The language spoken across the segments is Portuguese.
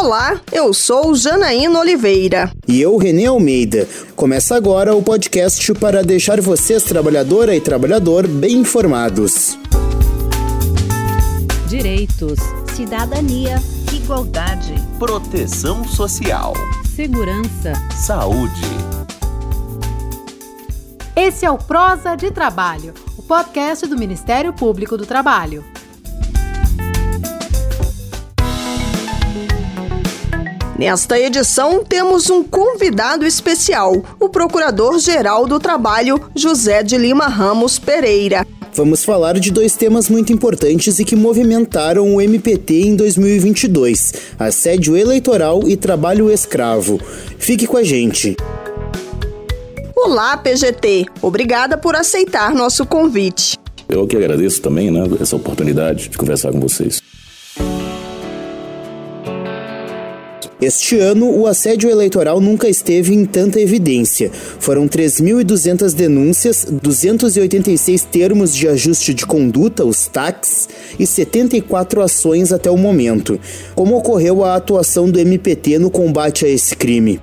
Olá, eu sou Janaína Oliveira. E eu, Renê Almeida. Começa agora o podcast para deixar vocês, trabalhadora e trabalhador, bem informados. Direitos, cidadania, igualdade, proteção social, segurança, saúde. Esse é o Prosa de Trabalho, o podcast do Ministério Público do Trabalho. Nesta edição, temos um convidado especial, o Procurador-Geral do Trabalho, José de Lima Ramos Pereira. Vamos falar de dois temas muito importantes e que movimentaram o MPT em 2022: assédio eleitoral e trabalho escravo. Fique com a gente. Olá, PGT. Obrigada por aceitar nosso convite. Eu que agradeço também, né, essa oportunidade de conversar com vocês. Este ano, o assédio eleitoral nunca esteve em tanta evidência. Foram 3.200 denúncias, 286 termos de ajuste de conduta, os TACs, e 74 ações até o momento. Como ocorreu a atuação do MPT no combate a esse crime?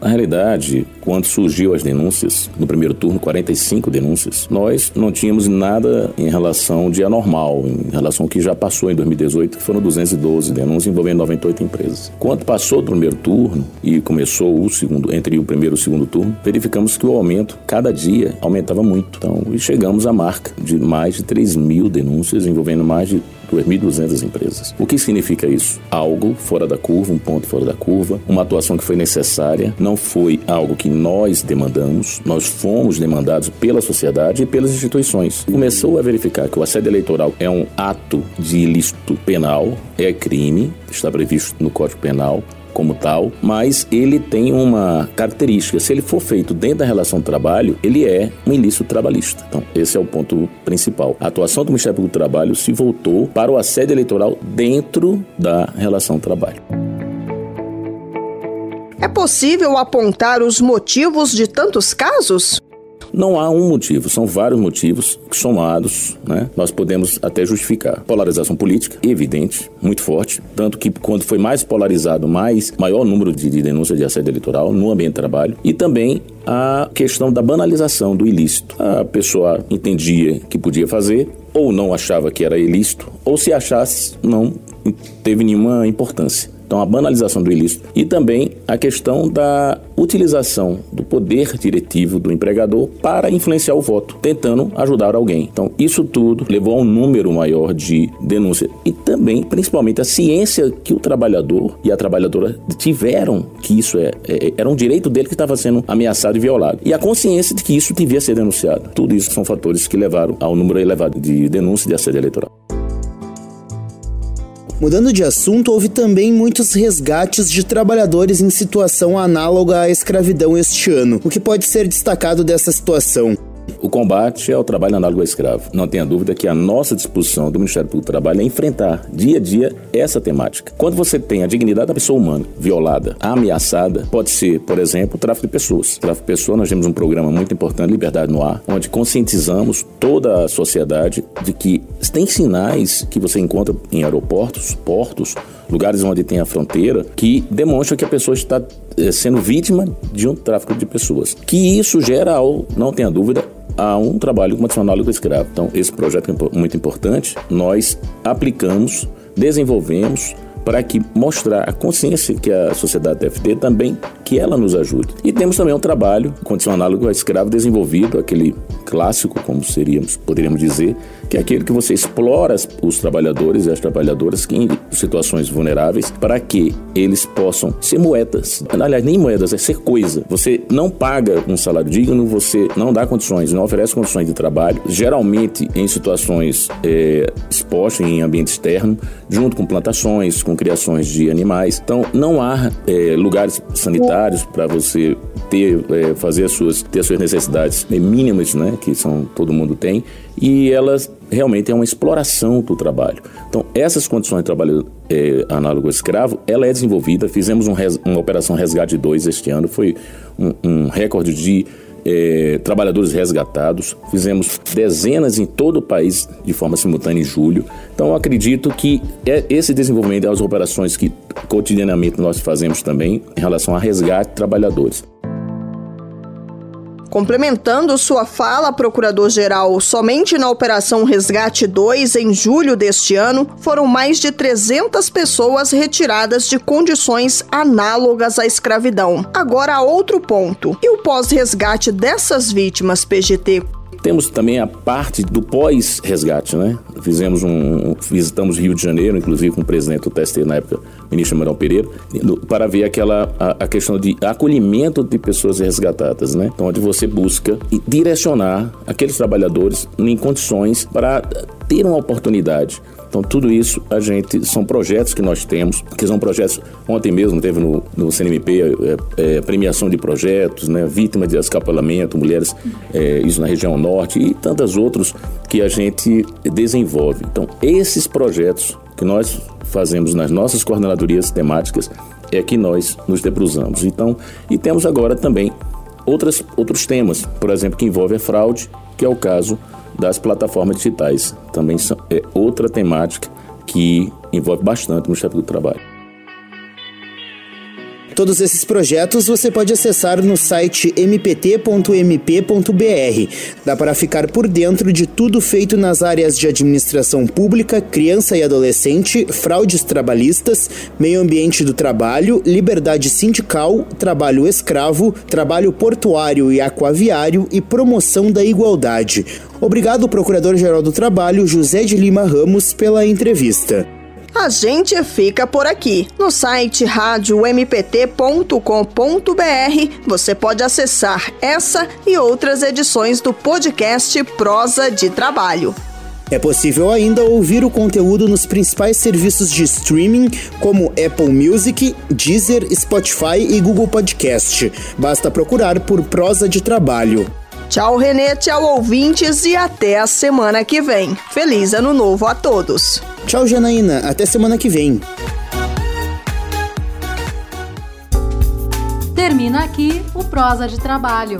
Na realidade, quando surgiu as denúncias, no primeiro turno, 45 denúncias, nós não tínhamos nada em relação de anormal, em relação ao que já passou em 2018, que foram 212 denúncias envolvendo 98 empresas. Quando passou do primeiro turno e começou o segundo, entre o primeiro e o segundo turno, verificamos que o aumento, cada dia, aumentava muito. Então, e chegamos à marca de mais de 3 mil denúncias envolvendo mais de 2.200 empresas. O que significa isso? Algo fora da curva, um ponto fora da curva, uma atuação que foi necessária, não foi algo que nós demandamos, nós fomos demandados pela sociedade e pelas instituições. Começou a verificar que o assédio eleitoral é um ato de ilícito penal, é crime, está previsto no Código Penal, como tal, mas ele tem uma característica. Se ele for feito dentro da relação de trabalho, ele é um ilícito trabalhista. Então, esse é o ponto principal. A atuação do Ministério Público do Trabalho se voltou para o assédio eleitoral dentro da relação de trabalho. É possível apontar os motivos de tantos casos? Não há um motivo, são vários motivos que somados, né, nós podemos até justificar. Polarização política, evidente, muito forte, tanto que quando foi mais polarizado, mais maior número de, de denúncias de assédio eleitoral no ambiente de trabalho e também a questão da banalização do ilícito. A pessoa entendia que podia fazer ou não achava que era ilícito, ou se achasse, não teve nenhuma importância. Então, a banalização do ilícito e também a questão da utilização do poder diretivo do empregador para influenciar o voto, tentando ajudar alguém. Então, isso tudo levou a um número maior de denúncias e também, principalmente, a ciência que o trabalhador e a trabalhadora tiveram que isso é, é era um direito dele que estava sendo ameaçado e violado e a consciência de que isso devia ser denunciado. Tudo isso são fatores que levaram ao número elevado de denúncias de assédio eleitoral. Mudando de assunto, houve também muitos resgates de trabalhadores em situação análoga à escravidão este ano. O que pode ser destacado dessa situação? O combate ao trabalho análogo ao escravo. Não tenha dúvida que a nossa disposição do Ministério Público do Trabalho é enfrentar dia a dia essa temática. Quando você tem a dignidade da pessoa humana violada, ameaçada, pode ser, por exemplo, o tráfico de pessoas. O tráfico de pessoas, nós temos um programa muito importante, Liberdade no Ar, onde conscientizamos toda a sociedade de que tem sinais que você encontra em aeroportos, portos, lugares onde tem a fronteira, que demonstram que a pessoa está eh, sendo vítima de um tráfico de pessoas. Que isso gera, não tenha dúvida, a um trabalho condicional do escravo. Então, esse projeto é muito importante. Nós aplicamos, desenvolvemos para que mostrar a consciência que a sociedade deve ter também que ela nos ajude. E temos também um trabalho condicional ao escravo desenvolvido, aquele clássico, como seríamos, poderíamos dizer, que é aquele que você explora os trabalhadores e as trabalhadoras em situações vulneráveis para que eles possam ser moedas. Aliás, nem moedas, é ser coisa. Você não paga um salário digno, você não dá condições, não oferece condições de trabalho, geralmente em situações é, expostas em ambiente externo, junto com plantações, com criações de animais. Então, não há é, lugares sanitários para você ter, é, fazer as suas, ter as suas necessidades mínimas, né? que são todo mundo tem, e elas realmente é uma exploração do trabalho. Então, essas condições de trabalho é, análogo ao escravo, ela é desenvolvida. Fizemos um res, uma operação Resgate 2 este ano, foi um, um recorde de é, trabalhadores resgatados, fizemos dezenas em todo o país de forma simultânea em julho. Então, acredito que é esse desenvolvimento as operações que cotidianamente nós fazemos também em relação a resgate de trabalhadores. Complementando sua fala, procurador-geral, somente na Operação Resgate 2, em julho deste ano, foram mais de 300 pessoas retiradas de condições análogas à escravidão. Agora, outro ponto. E o pós-resgate dessas vítimas, PGT, temos também a parte do pós-resgate, né? Fizemos um, visitamos Rio de Janeiro, inclusive com o presidente do TST na época, ministro Manuel Pereira, para ver aquela a, a, questão de acolhimento de pessoas resgatadas, né? Então, onde você busca direcionar aqueles trabalhadores em condições para ter uma oportunidade então, tudo isso a gente são projetos que nós temos, que são projetos. Ontem mesmo teve no, no CNMP é, é, premiação de projetos, né, vítima de escapulamento, mulheres, é, isso na região norte e tantos outros que a gente desenvolve. Então, esses projetos que nós fazemos nas nossas coordenadorias temáticas é que nós nos debruzamos. Então, e temos agora também outras, outros temas, por exemplo, que envolve a fraude, que é o caso das plataformas digitais. Também é outra temática que envolve bastante o Ministério do Trabalho. Todos esses projetos você pode acessar no site mpt.mp.br. Dá para ficar por dentro de tudo feito nas áreas de administração pública, criança e adolescente, fraudes trabalhistas, meio ambiente do trabalho, liberdade sindical, trabalho escravo, trabalho portuário e aquaviário e promoção da igualdade. Obrigado, Procurador-Geral do Trabalho, José de Lima Ramos, pela entrevista. A gente fica por aqui. No site radiompt.com.br você pode acessar essa e outras edições do podcast Prosa de Trabalho. É possível ainda ouvir o conteúdo nos principais serviços de streaming como Apple Music, Deezer, Spotify e Google Podcast. Basta procurar por Prosa de Trabalho. Tchau, Renê, tchau, ouvintes, e até a semana que vem. Feliz Ano Novo a todos! Tchau, Janaína, até semana que vem. Termina aqui o Prosa de Trabalho.